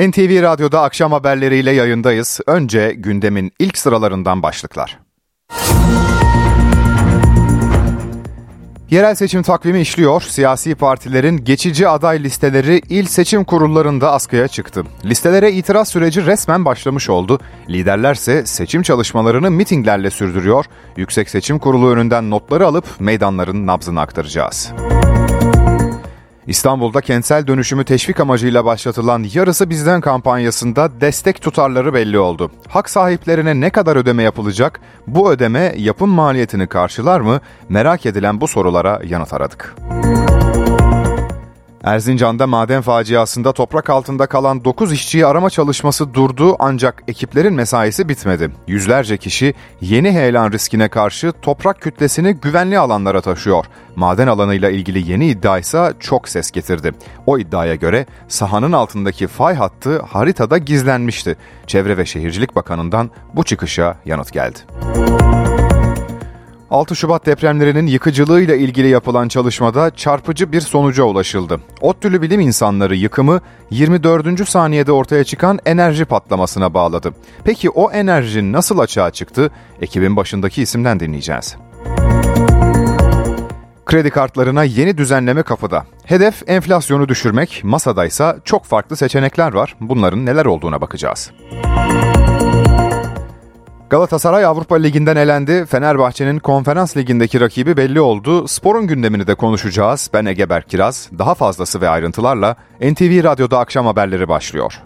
NTV Radyo'da akşam haberleriyle yayındayız. Önce gündemin ilk sıralarından başlıklar. Yerel seçim takvimi işliyor. Siyasi partilerin geçici aday listeleri il seçim kurullarında askıya çıktı. Listelere itiraz süreci resmen başlamış oldu. Liderlerse seçim çalışmalarını mitinglerle sürdürüyor. Yüksek Seçim Kurulu önünden notları alıp meydanların nabzını aktaracağız. İstanbul'da kentsel dönüşümü teşvik amacıyla başlatılan Yarısı Bizden kampanyasında destek tutarları belli oldu. Hak sahiplerine ne kadar ödeme yapılacak? Bu ödeme yapım maliyetini karşılar mı? Merak edilen bu sorulara yanıt aradık. Erzincan'da maden faciasında toprak altında kalan 9 işçiyi arama çalışması durdu ancak ekiplerin mesaisi bitmedi. Yüzlerce kişi yeni heyelan riskine karşı toprak kütlesini güvenli alanlara taşıyor. Maden alanıyla ilgili yeni iddia ise çok ses getirdi. O iddiaya göre sahanın altındaki fay hattı haritada gizlenmişti. Çevre ve Şehircilik Bakanı'ndan bu çıkışa yanıt geldi. 6 Şubat depremlerinin yıkıcılığıyla ilgili yapılan çalışmada çarpıcı bir sonuca ulaşıldı. ODTÜ'lü bilim insanları yıkımı 24. saniyede ortaya çıkan enerji patlamasına bağladı. Peki o enerji nasıl açığa çıktı? Ekibin başındaki isimden dinleyeceğiz. Kredi kartlarına yeni düzenleme kapıda. Hedef enflasyonu düşürmek, masadaysa çok farklı seçenekler var. Bunların neler olduğuna bakacağız. Galatasaray Avrupa Ligi'nden elendi. Fenerbahçe'nin Konferans Ligi'ndeki rakibi belli oldu. Sporun gündemini de konuşacağız. Ben Ege Kiraz. Daha fazlası ve ayrıntılarla NTV Radyo'da akşam haberleri başlıyor.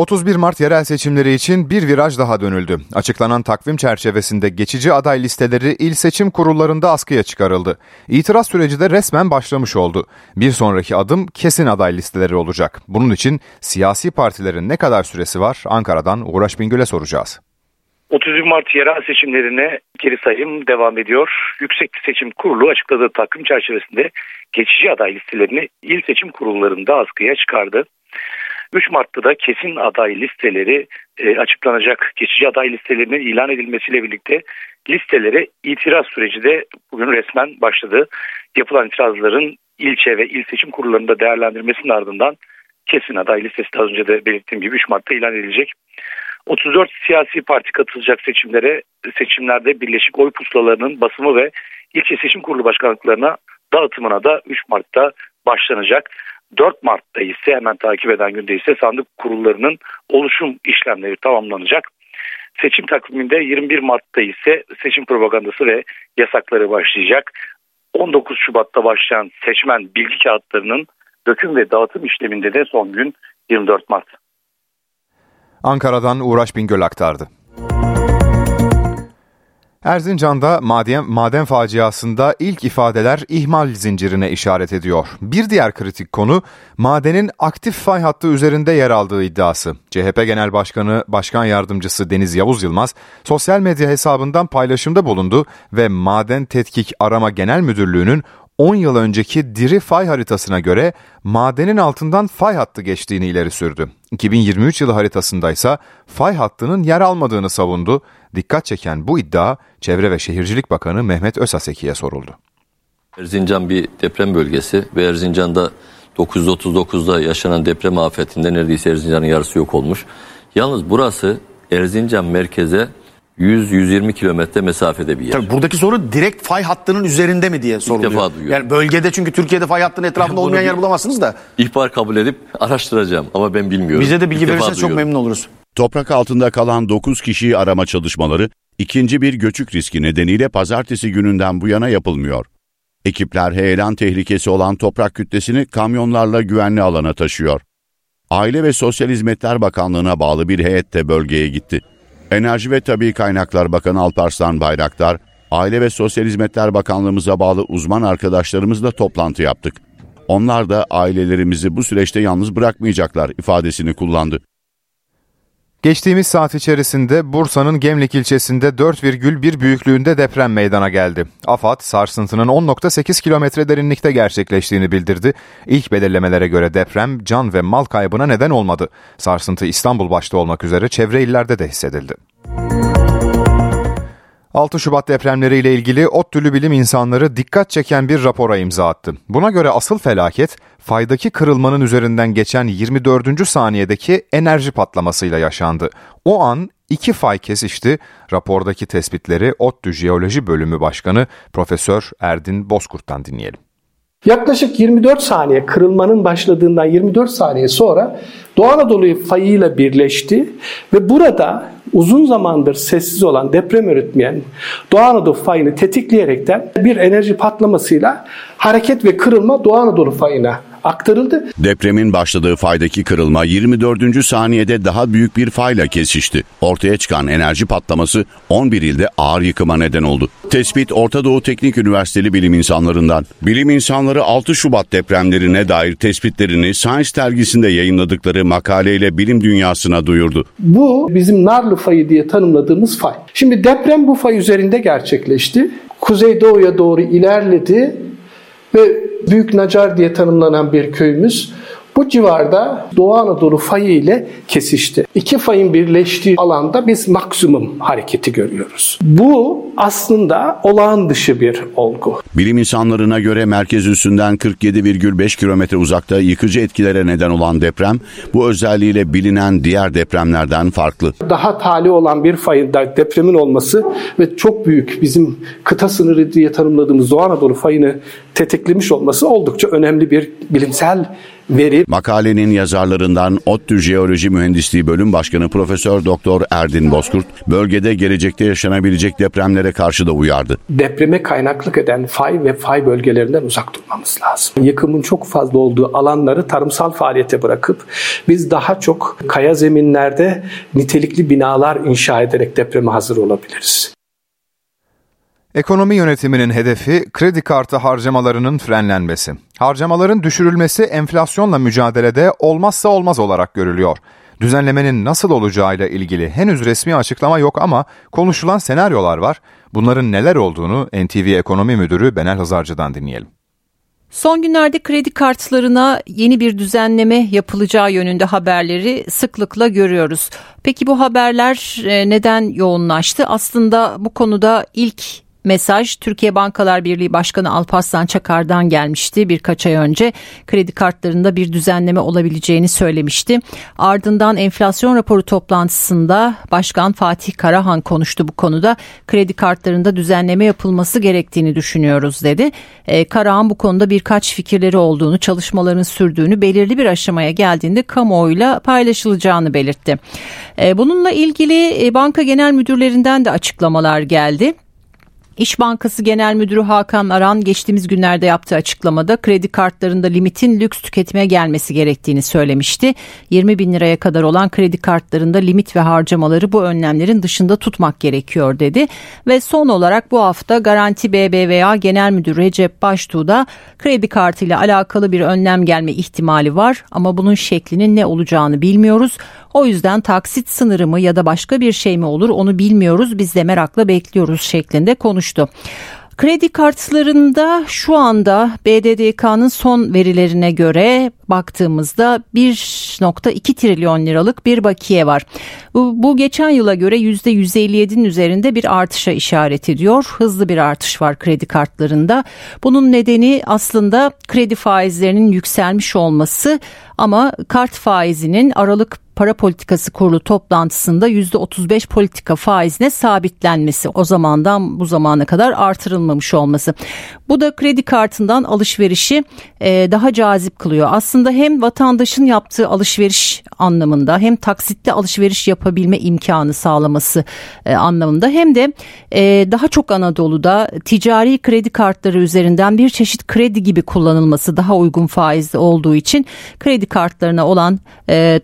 31 Mart yerel seçimleri için bir viraj daha dönüldü. Açıklanan takvim çerçevesinde geçici aday listeleri il seçim kurullarında askıya çıkarıldı. İtiraz süreci de resmen başlamış oldu. Bir sonraki adım kesin aday listeleri olacak. Bunun için siyasi partilerin ne kadar süresi var Ankara'dan Uğraş Bingöl'e soracağız. 31 Mart yerel seçimlerine geri sayım devam ediyor. Yüksek Seçim Kurulu açıkladığı takvim çerçevesinde geçici aday listelerini il seçim kurullarında askıya çıkardı. 3 Mart'ta da kesin aday listeleri e, açıklanacak. Geçici aday listelerinin ilan edilmesiyle birlikte listelere itiraz süreci de bugün resmen başladı. Yapılan itirazların ilçe ve il seçim kurullarında değerlendirmesinin ardından kesin aday listesi az önce de belirttiğim gibi 3 Mart'ta ilan edilecek. 34 siyasi parti katılacak seçimlere seçimlerde birleşik oy pusulalarının basımı ve ilçe seçim kurulu başkanlıklarına dağıtımına da 3 Mart'ta başlanacak. 4 Mart'ta ise hemen takip eden günde ise sandık kurullarının oluşum işlemleri tamamlanacak. Seçim takviminde 21 Mart'ta ise seçim propagandası ve yasakları başlayacak. 19 Şubat'ta başlayan seçmen bilgi kağıtlarının döküm ve dağıtım işleminde de son gün 24 Mart. Ankara'dan Uğraş Bingöl aktardı. Erzincan'da maden, maden faciasında ilk ifadeler ihmal zincirine işaret ediyor. Bir diğer kritik konu madenin aktif fay hattı üzerinde yer aldığı iddiası. CHP Genel Başkanı Başkan Yardımcısı Deniz Yavuz Yılmaz sosyal medya hesabından paylaşımda bulundu ve Maden Tetkik Arama Genel Müdürlüğü'nün 10 yıl önceki diri fay haritasına göre madenin altından fay hattı geçtiğini ileri sürdü. 2023 yılı haritasında ise fay hattının yer almadığını savundu. Dikkat çeken bu iddia Çevre ve Şehircilik Bakanı Mehmet Özaseki'ye soruldu. Erzincan bir deprem bölgesi ve Erzincan'da 939'da yaşanan deprem afetinde neredeyse Erzincan'ın yarısı yok olmuş. Yalnız burası Erzincan merkeze 100-120 kilometre mesafede bir yer. Tabii buradaki soru direkt fay hattının üzerinde mi diye soruluyor. İlk defa duyuyorum. Yani bölgede çünkü Türkiye'de fay hattının etrafında olmayan yer bulamazsınız da. İhbar kabul edip araştıracağım ama ben bilmiyorum. Bize de bilgi İlk verirseniz çok memnun oluruz. Toprak altında kalan 9 kişiyi arama çalışmaları ikinci bir göçük riski nedeniyle pazartesi gününden bu yana yapılmıyor. Ekipler heyelan tehlikesi olan toprak kütlesini kamyonlarla güvenli alana taşıyor. Aile ve Sosyal Hizmetler Bakanlığı'na bağlı bir heyet de bölgeye gitti. Enerji ve Tabi Kaynaklar Bakanı Alparslan Bayraktar, Aile ve Sosyal Hizmetler Bakanlığımıza bağlı uzman arkadaşlarımızla toplantı yaptık. Onlar da ailelerimizi bu süreçte yalnız bırakmayacaklar ifadesini kullandı. Geçtiğimiz saat içerisinde Bursa'nın Gemlik ilçesinde 4,1 büyüklüğünde deprem meydana geldi. AFAD sarsıntının 10.8 kilometre derinlikte gerçekleştiğini bildirdi. İlk belirlemelere göre deprem can ve mal kaybına neden olmadı. Sarsıntı İstanbul başta olmak üzere çevre illerde de hissedildi. 6 Şubat depremleriyle ilgili ODTÜ'lü bilim insanları dikkat çeken bir rapora imza attı. Buna göre asıl felaket faydaki kırılmanın üzerinden geçen 24. saniyedeki enerji patlamasıyla yaşandı. O an iki fay kesişti. Rapordaki tespitleri ODTÜ Jeoloji Bölümü Başkanı Profesör Erdin Bozkurt'tan dinleyelim. Yaklaşık 24 saniye kırılmanın başladığından 24 saniye sonra Doğu Anadolu fayıyla birleşti ve burada uzun zamandır sessiz olan deprem üretmeyen Doğu Anadolu fayını tetikleyerekten bir enerji patlamasıyla hareket ve kırılma Doğu Anadolu fayına aktarıldı. Depremin başladığı faydaki kırılma 24. saniyede daha büyük bir fayla kesişti. Ortaya çıkan enerji patlaması 11 ilde ağır yıkıma neden oldu. Tespit Orta Doğu Teknik Üniversiteli bilim insanlarından. Bilim insanları 6 Şubat depremlerine dair tespitlerini Science dergisinde yayınladıkları makaleyle bilim dünyasına duyurdu. Bu bizim Narlı fayı diye tanımladığımız fay. Şimdi deprem bu fay üzerinde gerçekleşti. Kuzeydoğuya doğru ilerledi ve Büyük Nacar diye tanımlanan bir köyümüz bu civarda Doğu Anadolu fayı ile kesişti. İki fayın birleştiği alanda biz maksimum hareketi görüyoruz. Bu aslında olağan dışı bir olgu. Bilim insanlarına göre merkez üstünden 47,5 kilometre uzakta yıkıcı etkilere neden olan deprem bu özelliğiyle bilinen diğer depremlerden farklı. Daha tali olan bir fayında depremin olması ve çok büyük bizim kıta sınırı diye tanımladığımız Doğu Anadolu fayını tetiklemiş olması oldukça önemli bir bilimsel veri. Makalenin yazarlarından ODTÜ Jeoloji Mühendisliği Bölüm Başkanı Profesör Doktor Erdin Bozkurt, bölgede gelecekte yaşanabilecek depremlere karşı da uyardı. Depreme kaynaklık eden fay ve fay bölgelerinden uzak durmamız lazım. Yıkımın çok fazla olduğu alanları tarımsal faaliyete bırakıp biz daha çok kaya zeminlerde nitelikli binalar inşa ederek depreme hazır olabiliriz. Ekonomi yönetiminin hedefi kredi kartı harcamalarının frenlenmesi. Harcamaların düşürülmesi enflasyonla mücadelede olmazsa olmaz olarak görülüyor. Düzenlemenin nasıl olacağıyla ilgili henüz resmi açıklama yok ama konuşulan senaryolar var. Bunların neler olduğunu NTV Ekonomi Müdürü Benel Hazarcı'dan dinleyelim. Son günlerde kredi kartlarına yeni bir düzenleme yapılacağı yönünde haberleri sıklıkla görüyoruz. Peki bu haberler e, neden yoğunlaştı? Aslında bu konuda ilk mesaj Türkiye Bankalar Birliği Başkanı Alparslan Çakar'dan gelmişti birkaç ay önce. Kredi kartlarında bir düzenleme olabileceğini söylemişti. Ardından enflasyon raporu toplantısında Başkan Fatih Karahan konuştu bu konuda. Kredi kartlarında düzenleme yapılması gerektiğini düşünüyoruz dedi. Ee, Karahan bu konuda birkaç fikirleri olduğunu, çalışmaların sürdüğünü, belirli bir aşamaya geldiğinde kamuoyuyla paylaşılacağını belirtti. Ee, bununla ilgili e, banka genel müdürlerinden de açıklamalar geldi. İş Bankası Genel Müdürü Hakan Aran geçtiğimiz günlerde yaptığı açıklamada kredi kartlarında limitin lüks tüketime gelmesi gerektiğini söylemişti. 20 bin liraya kadar olan kredi kartlarında limit ve harcamaları bu önlemlerin dışında tutmak gerekiyor dedi. Ve son olarak bu hafta Garanti BBVA Genel Müdürü Recep Baştuğ da kredi kartıyla alakalı bir önlem gelme ihtimali var ama bunun şeklinin ne olacağını bilmiyoruz. O yüzden taksit sınırı mı ya da başka bir şey mi olur onu bilmiyoruz biz de merakla bekliyoruz şeklinde konuştu. Kredi kartlarında şu anda BDDK'nın son verilerine göre baktığımızda 1.2 trilyon liralık bir bakiye var. Bu, bu geçen yıla göre %157'nin üzerinde bir artışa işaret ediyor. Hızlı bir artış var kredi kartlarında. Bunun nedeni aslında kredi faizlerinin yükselmiş olması ama kart faizinin Aralık Para Politikası Kurulu toplantısında %35 politika faizine sabitlenmesi o zamandan bu zamana kadar artırılmamış olması. Bu da kredi kartından alışverişi e, daha cazip kılıyor. Aslında hem vatandaşın yaptığı alışveriş anlamında hem taksitte alışveriş yapabilme imkanı sağlaması e, anlamında hem de e, daha çok Anadolu'da ticari kredi kartları üzerinden bir çeşit kredi gibi kullanılması daha uygun faizli olduğu için kredi kartlarına olan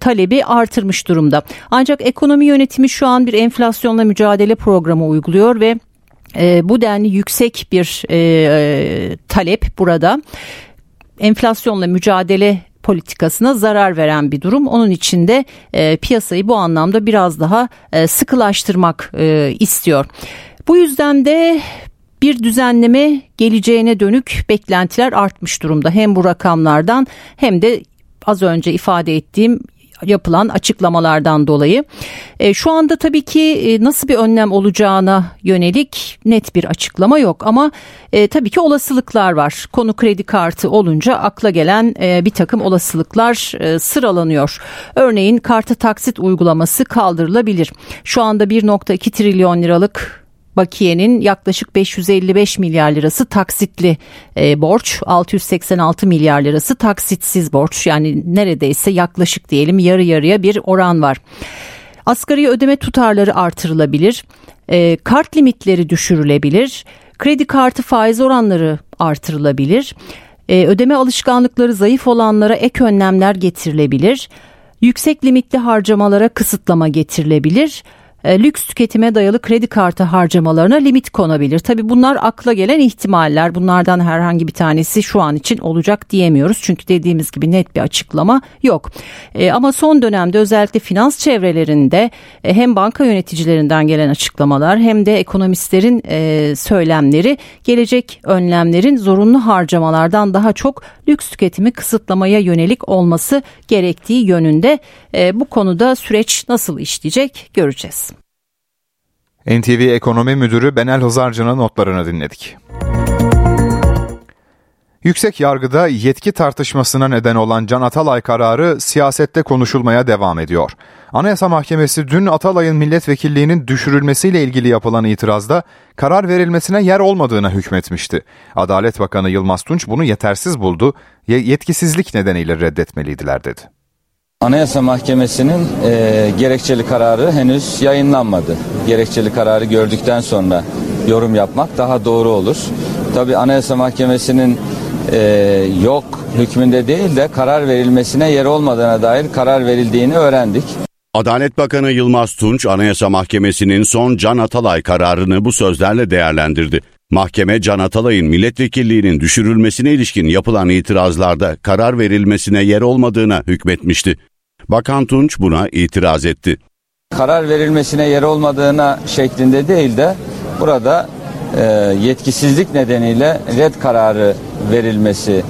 talebi artırmış durumda. Ancak ekonomi yönetimi şu an bir enflasyonla mücadele programı uyguluyor ve e, bu denli yüksek bir e, talep burada enflasyonla mücadele politikasına zarar veren bir durum. Onun için de e, piyasayı bu anlamda biraz daha e, sıkılaştırmak e, istiyor. Bu yüzden de bir düzenleme geleceğine dönük beklentiler artmış durumda. Hem bu rakamlardan hem de az önce ifade ettiğim yapılan açıklamalardan dolayı. E, şu anda tabii ki e, nasıl bir önlem olacağına yönelik net bir açıklama yok ama e, tabii ki olasılıklar var. Konu kredi kartı olunca akla gelen e, bir takım olasılıklar e, sıralanıyor. Örneğin kartı taksit uygulaması kaldırılabilir. Şu anda 1.2 trilyon liralık Bakiye'nin yaklaşık 555 milyar lirası taksitli e, borç, 686 milyar lirası taksitsiz borç. Yani neredeyse yaklaşık diyelim yarı yarıya bir oran var. Asgari ödeme tutarları artırılabilir, e, kart limitleri düşürülebilir, kredi kartı faiz oranları artırılabilir, e, ödeme alışkanlıkları zayıf olanlara ek önlemler getirilebilir, yüksek limitli harcamalara kısıtlama getirilebilir e, lüks tüketime dayalı kredi kartı harcamalarına limit konabilir. Tabi bunlar akla gelen ihtimaller. Bunlardan herhangi bir tanesi şu an için olacak diyemiyoruz. Çünkü dediğimiz gibi net bir açıklama yok. E, ama son dönemde özellikle finans çevrelerinde e, hem banka yöneticilerinden gelen açıklamalar hem de ekonomistlerin e, söylemleri gelecek önlemlerin zorunlu harcamalardan daha çok lüks tüketimi kısıtlamaya yönelik olması gerektiği yönünde. E, bu konuda süreç nasıl işleyecek göreceğiz. NTV Ekonomi Müdürü Benel Hızarcı'nın notlarını dinledik. Yüksek yargıda yetki tartışmasına neden olan Can Atalay kararı siyasette konuşulmaya devam ediyor. Anayasa Mahkemesi dün Atalay'ın milletvekilliğinin düşürülmesiyle ilgili yapılan itirazda karar verilmesine yer olmadığına hükmetmişti. Adalet Bakanı Yılmaz Tunç bunu yetersiz buldu, yetkisizlik nedeniyle reddetmeliydiler dedi. Anayasa Mahkemesi'nin e, gerekçeli kararı henüz yayınlanmadı. Gerekçeli kararı gördükten sonra yorum yapmak daha doğru olur. Tabi Anayasa Mahkemesi'nin e, yok hükmünde değil de karar verilmesine yer olmadığına dair karar verildiğini öğrendik. Adalet Bakanı Yılmaz Tunç, Anayasa Mahkemesi'nin son Can Atalay kararını bu sözlerle değerlendirdi. Mahkeme Can Atalay'ın milletvekilliğinin düşürülmesine ilişkin yapılan itirazlarda karar verilmesine yer olmadığına hükmetmişti. Bakan Tunç buna itiraz etti. Karar verilmesine yer olmadığına şeklinde değil de burada e, yetkisizlik nedeniyle red kararı verilmesi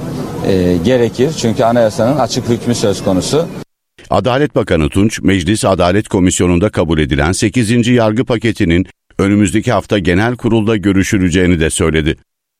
e, gerekir. Çünkü anayasanın açık hükmü söz konusu. Adalet Bakanı Tunç, Meclis Adalet Komisyonu'nda kabul edilen 8. yargı paketinin önümüzdeki hafta genel kurulda görüşüleceğini de söyledi.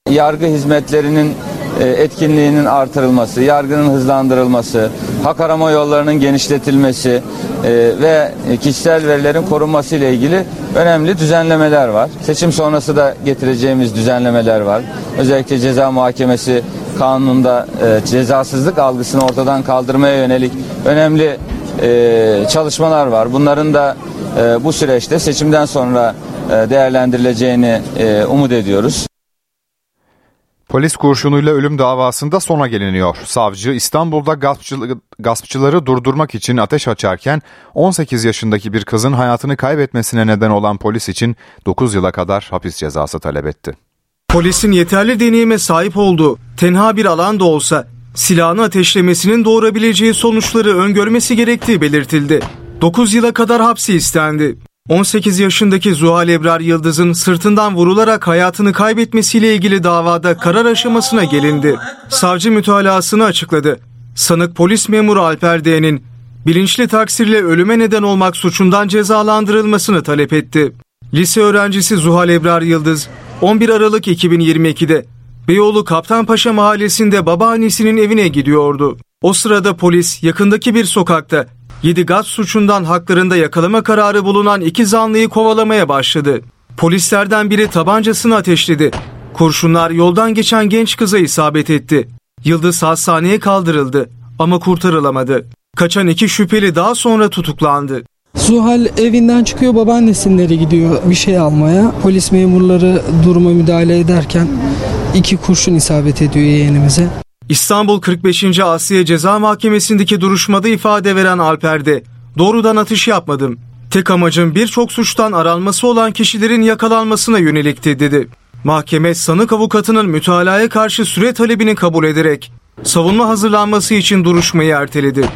Yargı hizmetlerinin e, etkinliğinin artırılması, yargının hızlandırılması, hak arama yollarının genişletilmesi e, ve kişisel verilerin korunması ile ilgili önemli düzenlemeler var. Seçim sonrası da getireceğimiz düzenlemeler var. Özellikle ceza muhakemesi kanununda e, cezasızlık algısını ortadan kaldırmaya yönelik önemli çalışmalar var. Bunların da bu süreçte seçimden sonra değerlendirileceğini umut ediyoruz. Polis kurşunuyla ölüm davasında sona geliniyor. Savcı İstanbul'da gaspçıları durdurmak için ateş açarken 18 yaşındaki bir kızın hayatını kaybetmesine neden olan polis için 9 yıla kadar hapis cezası talep etti. Polisin yeterli deneyime sahip olduğu tenha bir alan da olsa silahını ateşlemesinin doğurabileceği sonuçları öngörmesi gerektiği belirtildi. 9 yıla kadar hapsi istendi. 18 yaşındaki Zuhal Ebrar Yıldız'ın sırtından vurularak hayatını kaybetmesiyle ilgili davada karar aşamasına gelindi. Savcı mütalasını açıkladı. Sanık polis memuru Alper D'nin bilinçli taksirle ölüme neden olmak suçundan cezalandırılmasını talep etti. Lise öğrencisi Zuhal Ebrar Yıldız 11 Aralık 2022'de Beyoğlu Kaptanpaşa mahallesinde babaannesinin evine gidiyordu. O sırada polis yakındaki bir sokakta 7 gaz suçundan haklarında yakalama kararı bulunan iki zanlıyı kovalamaya başladı. Polislerden biri tabancasını ateşledi. Kurşunlar yoldan geçen genç kıza isabet etti. Yıldız hastaneye kaldırıldı ama kurtarılamadı. Kaçan iki şüpheli daha sonra tutuklandı. Zuhal evinden çıkıyor babaannesinin gidiyor bir şey almaya. Polis memurları duruma müdahale ederken iki kurşun isabet ediyor yeğenimize. İstanbul 45. Asya Ceza Mahkemesi'ndeki duruşmada ifade veren Alper'de doğrudan atış yapmadım. Tek amacım birçok suçtan aranması olan kişilerin yakalanmasına yönelikti dedi. Mahkeme sanık avukatının mütalaya karşı süre talebini kabul ederek savunma hazırlanması için duruşmayı erteledi.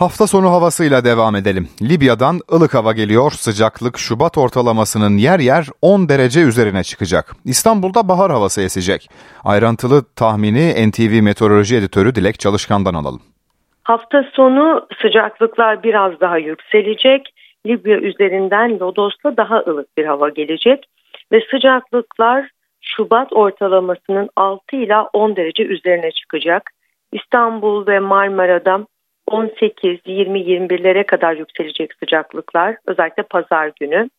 Hafta sonu havasıyla devam edelim. Libya'dan ılık hava geliyor. Sıcaklık Şubat ortalamasının yer yer 10 derece üzerine çıkacak. İstanbul'da bahar havası esecek. Ayrıntılı tahmini NTV Meteoroloji Editörü Dilek Çalışkan'dan alalım. Hafta sonu sıcaklıklar biraz daha yükselecek. Libya üzerinden Lodos'ta daha ılık bir hava gelecek ve sıcaklıklar Şubat ortalamasının 6 ila 10 derece üzerine çıkacak. İstanbul ve Marmara'da 18, 20, 21'lere kadar yükselecek sıcaklıklar özellikle pazar günü.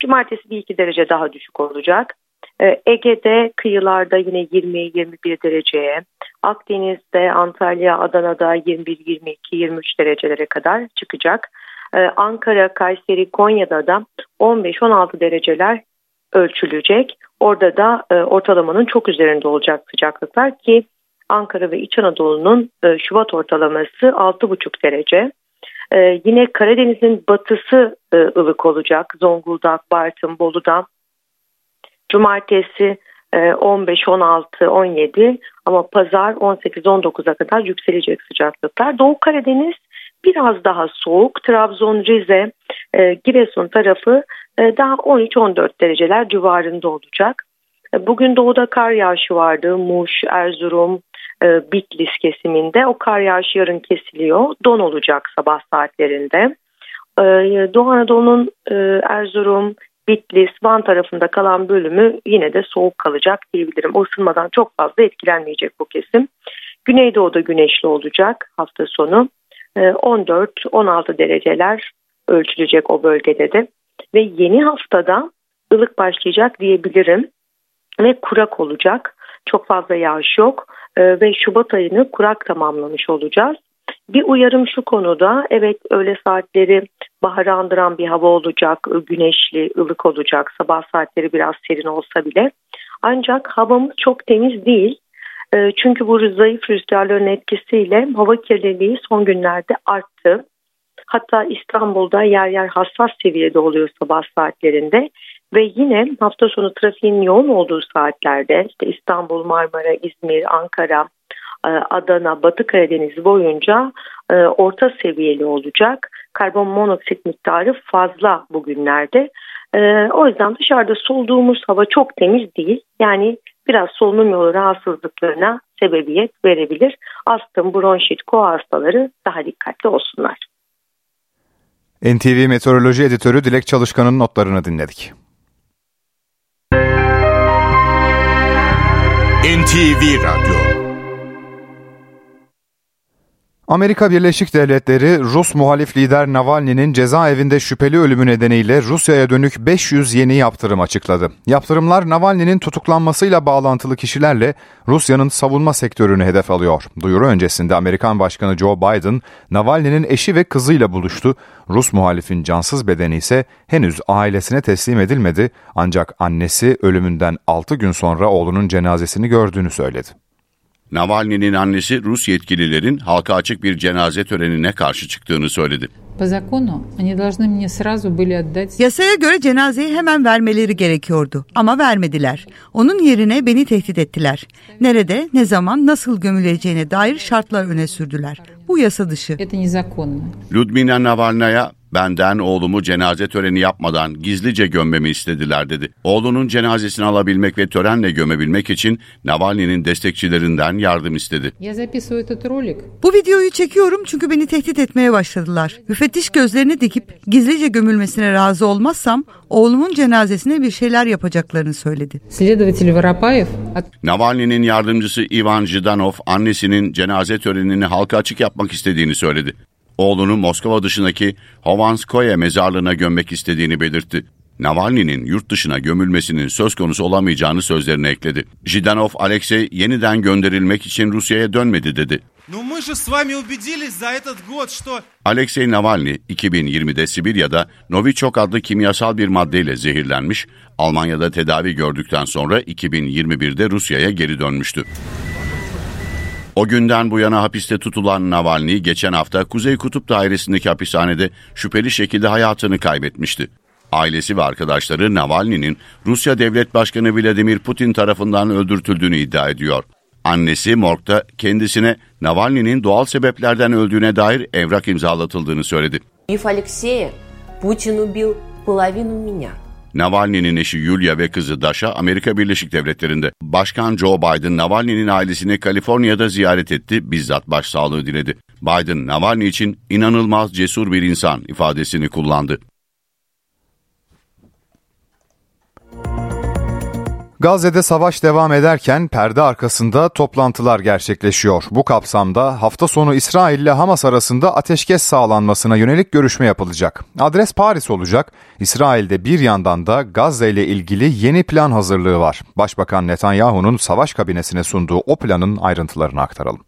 Cumartesi bir iki derece daha düşük olacak. Ee, Ege'de kıyılarda yine 20-21 dereceye, Akdeniz'de, Antalya, Adana'da 21, 22, 23 derecelere kadar çıkacak. Ee, Ankara, Kayseri, Konya'da da 15-16 dereceler ölçülecek. Orada da e, ortalamanın çok üzerinde olacak sıcaklıklar ki Ankara ve İç Anadolu'nun e, Şubat ortalaması 6,5 derece. E, yine Karadeniz'in batısı e, ılık olacak. Zonguldak, Bartın, Bolu'da. Cumartesi e, 15, 16, 17 ama pazar 18-19'a kadar yükselecek sıcaklıklar. Doğu Karadeniz biraz daha soğuk. Trabzon, Rize, Giresun tarafı daha 13-14 dereceler civarında olacak. Bugün doğuda kar yağışı vardı. Muş, Erzurum, e, Bitlis kesiminde. O kar yağışı yarın kesiliyor. Don olacak sabah saatlerinde. E, Doğu Anadolu'nun e, Erzurum, Bitlis, Van tarafında kalan bölümü yine de soğuk kalacak diyebilirim. O ısınmadan çok fazla etkilenmeyecek bu kesim. Güneydoğu'da güneşli olacak hafta sonu. 14-16 e, dereceler ölçülecek o bölgede de. Ve yeni haftada ılık başlayacak diyebilirim. Ve kurak olacak. Çok fazla yağış yok. E, ve Şubat ayını kurak tamamlamış olacağız. Bir uyarım şu konuda evet öğle saatleri bahara andıran bir hava olacak, güneşli, ılık olacak, sabah saatleri biraz serin olsa bile. Ancak havamız çok temiz değil. E, çünkü bu zayıf rüzgarların etkisiyle hava kirliliği son günlerde arttı. Hatta İstanbul'da yer yer hassas seviyede oluyor sabah saatlerinde. Ve yine hafta sonu trafiğin yoğun olduğu saatlerde işte İstanbul, Marmara, İzmir, Ankara, e, Adana, Batı Karadeniz boyunca e, orta seviyeli olacak. Karbon monoksit miktarı fazla bugünlerde. E, o yüzden dışarıda solduğumuz hava çok temiz değil. Yani biraz solunum yolu rahatsızlıklarına sebebiyet verebilir. Astım, bronşit, koa hastaları daha dikkatli olsunlar. NTV Meteoroloji Editörü Dilek Çalışkan'ın notlarını dinledik. NTV Radyo Amerika Birleşik Devletleri Rus muhalif lider Navalny'nin cezaevinde şüpheli ölümü nedeniyle Rusya'ya dönük 500 yeni yaptırım açıkladı. Yaptırımlar Navalny'nin tutuklanmasıyla bağlantılı kişilerle Rusya'nın savunma sektörünü hedef alıyor. Duyuru öncesinde Amerikan Başkanı Joe Biden, Navalny'nin eşi ve kızıyla buluştu. Rus muhalifin cansız bedeni ise henüz ailesine teslim edilmedi ancak annesi ölümünden 6 gün sonra oğlunun cenazesini gördüğünü söyledi. Navalny'nin annesi Rus yetkililerin halka açık bir cenaze törenine karşı çıktığını söyledi. Yasaya göre cenazeyi hemen vermeleri gerekiyordu ama vermediler. Onun yerine beni tehdit ettiler. Nerede, ne zaman, nasıl gömüleceğine dair şartlar öne sürdüler. Bu yasa dışı. Ludmila Navalnaya Benden oğlumu cenaze töreni yapmadan gizlice gömmemi istediler dedi. Oğlunun cenazesini alabilmek ve törenle gömebilmek için Navalny'nin destekçilerinden yardım istedi. Bu videoyu çekiyorum çünkü beni tehdit etmeye başladılar. Müfettiş gözlerini dikip gizlice gömülmesine razı olmazsam oğlumun cenazesine bir şeyler yapacaklarını söyledi. Navalny'nin yardımcısı Ivan Jidanov annesinin cenaze törenini halka açık yapmak istediğini söyledi oğlunu Moskova dışındaki Hovanskoye mezarlığına gömmek istediğini belirtti. Navalny'nin yurt dışına gömülmesinin söz konusu olamayacağını sözlerine ekledi. Jidanov Alexey yeniden gönderilmek için Rusya'ya dönmedi dedi. Alexey Navalny 2020'de Sibirya'da Novichok adlı kimyasal bir maddeyle zehirlenmiş, Almanya'da tedavi gördükten sonra 2021'de Rusya'ya geri dönmüştü. O günden bu yana hapiste tutulan Navalny geçen hafta Kuzey Kutup Dairesi'ndeki hapishanede şüpheli şekilde hayatını kaybetmişti. Ailesi ve arkadaşları Navalny'nin Rusya Devlet Başkanı Vladimir Putin tarafından öldürtüldüğünü iddia ediyor. Annesi morgda kendisine Navalny'nin doğal sebeplerden öldüğüne dair evrak imzalatıldığını söyledi. Mif Alexeya, Putin ubil половину меня. Navalny'nin eşi Yulia ve kızı Dasha Amerika Birleşik Devletleri'nde. Başkan Joe Biden Navalny'nin ailesini Kaliforniya'da ziyaret etti, bizzat başsağlığı diledi. Biden Navalny için inanılmaz cesur bir insan ifadesini kullandı. Gazze'de savaş devam ederken perde arkasında toplantılar gerçekleşiyor. Bu kapsamda hafta sonu İsrail ile Hamas arasında ateşkes sağlanmasına yönelik görüşme yapılacak. Adres Paris olacak. İsrail'de bir yandan da Gazze ile ilgili yeni plan hazırlığı var. Başbakan Netanyahu'nun savaş kabinesine sunduğu o planın ayrıntılarını aktaralım.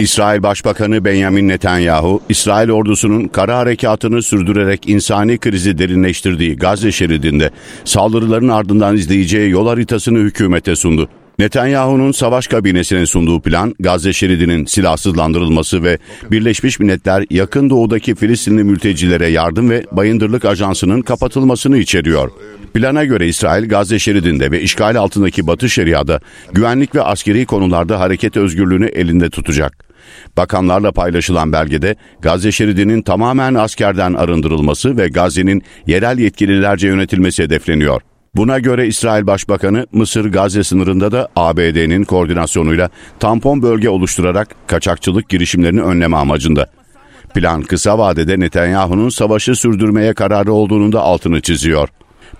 İsrail Başbakanı Benjamin Netanyahu, İsrail ordusunun kara harekatını sürdürerek insani krizi derinleştirdiği Gazze şeridinde saldırıların ardından izleyeceği yol haritasını hükümete sundu. Netanyahu'nun savaş kabinesine sunduğu plan Gazze şeridinin silahsızlandırılması ve Birleşmiş Milletler yakın doğudaki Filistinli mültecilere yardım ve bayındırlık ajansının kapatılmasını içeriyor. Plana göre İsrail Gazze şeridinde ve işgal altındaki Batı Şeria'da güvenlik ve askeri konularda hareket özgürlüğünü elinde tutacak. Bakanlarla paylaşılan belgede Gazze şeridinin tamamen askerden arındırılması ve Gazze'nin yerel yetkililerce yönetilmesi hedefleniyor. Buna göre İsrail Başbakanı Mısır Gazze sınırında da ABD'nin koordinasyonuyla tampon bölge oluşturarak kaçakçılık girişimlerini önleme amacında. Plan kısa vadede Netanyahu'nun savaşı sürdürmeye kararı olduğunun da altını çiziyor.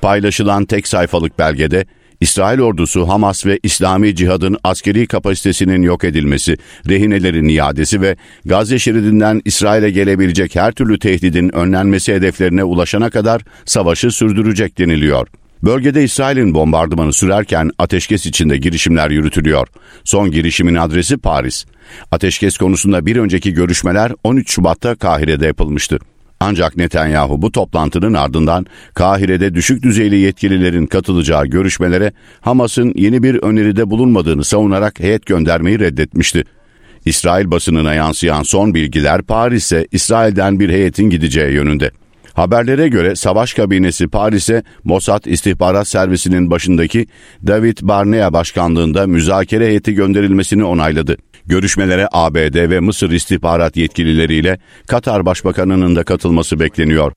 Paylaşılan tek sayfalık belgede İsrail ordusu Hamas ve İslami Cihad'ın askeri kapasitesinin yok edilmesi, rehinelerin iadesi ve Gazze şeridinden İsrail'e gelebilecek her türlü tehdidin önlenmesi hedeflerine ulaşana kadar savaşı sürdürecek deniliyor. Bölgede İsrail'in bombardımanı sürerken ateşkes içinde girişimler yürütülüyor. Son girişimin adresi Paris. Ateşkes konusunda bir önceki görüşmeler 13 Şubat'ta Kahire'de yapılmıştı. Ancak Netanyahu bu toplantının ardından Kahire'de düşük düzeyli yetkililerin katılacağı görüşmelere Hamas'ın yeni bir öneride bulunmadığını savunarak heyet göndermeyi reddetmişti. İsrail basınına yansıyan son bilgiler Paris'e İsrail'den bir heyetin gideceği yönünde. Haberlere göre savaş kabinesi Paris'e Mossad İstihbarat Servisi'nin başındaki David Barnea başkanlığında müzakere heyeti gönderilmesini onayladı. Görüşmelere ABD ve Mısır istihbarat yetkilileriyle Katar Başbakanı'nın da katılması bekleniyor.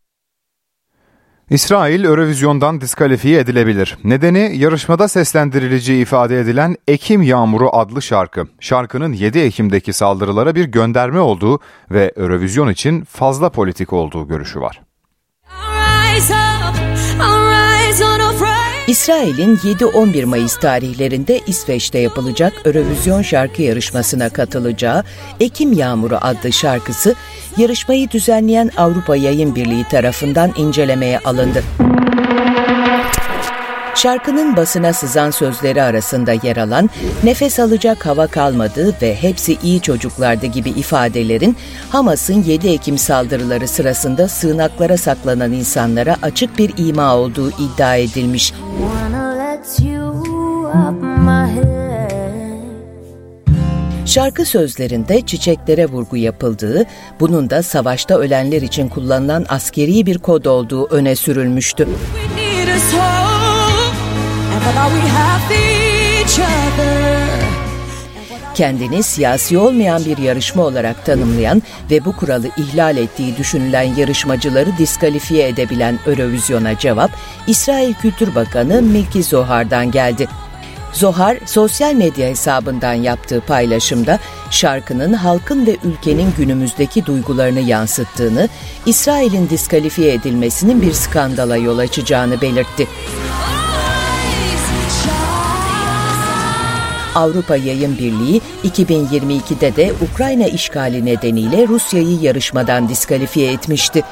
İsrail Eurovizyon'dan diskalifiye edilebilir. Nedeni yarışmada seslendirileceği ifade edilen Ekim Yağmuru adlı şarkı. Şarkının 7 Ekim'deki saldırılara bir gönderme olduğu ve Eurovizyon için fazla politik olduğu görüşü var. İsrail'in 7-11 Mayıs tarihlerinde İsveç'te yapılacak Eurovision şarkı yarışmasına katılacağı Ekim Yağmuru adlı şarkısı yarışmayı düzenleyen Avrupa Yayın Birliği tarafından incelemeye alındı. Şarkının basına sızan sözleri arasında yer alan nefes alacak hava kalmadı ve hepsi iyi çocuklardı gibi ifadelerin Hamas'ın 7 Ekim saldırıları sırasında sığınaklara saklanan insanlara açık bir ima olduğu iddia edilmiş. Şarkı sözlerinde çiçeklere vurgu yapıldığı, bunun da savaşta ölenler için kullanılan askeri bir kod olduğu öne sürülmüştü. Kendini siyasi olmayan bir yarışma olarak tanımlayan ve bu kuralı ihlal ettiği düşünülen yarışmacıları diskalifiye edebilen Eurovizyon'a cevap İsrail Kültür Bakanı Milki Zohar'dan geldi. Zohar sosyal medya hesabından yaptığı paylaşımda şarkının halkın ve ülkenin günümüzdeki duygularını yansıttığını, İsrail'in diskalifiye edilmesinin bir skandala yol açacağını belirtti. Avrupa Yayın Birliği 2022'de de Ukrayna işgali nedeniyle Rusya'yı yarışmadan diskalifiye etmişti.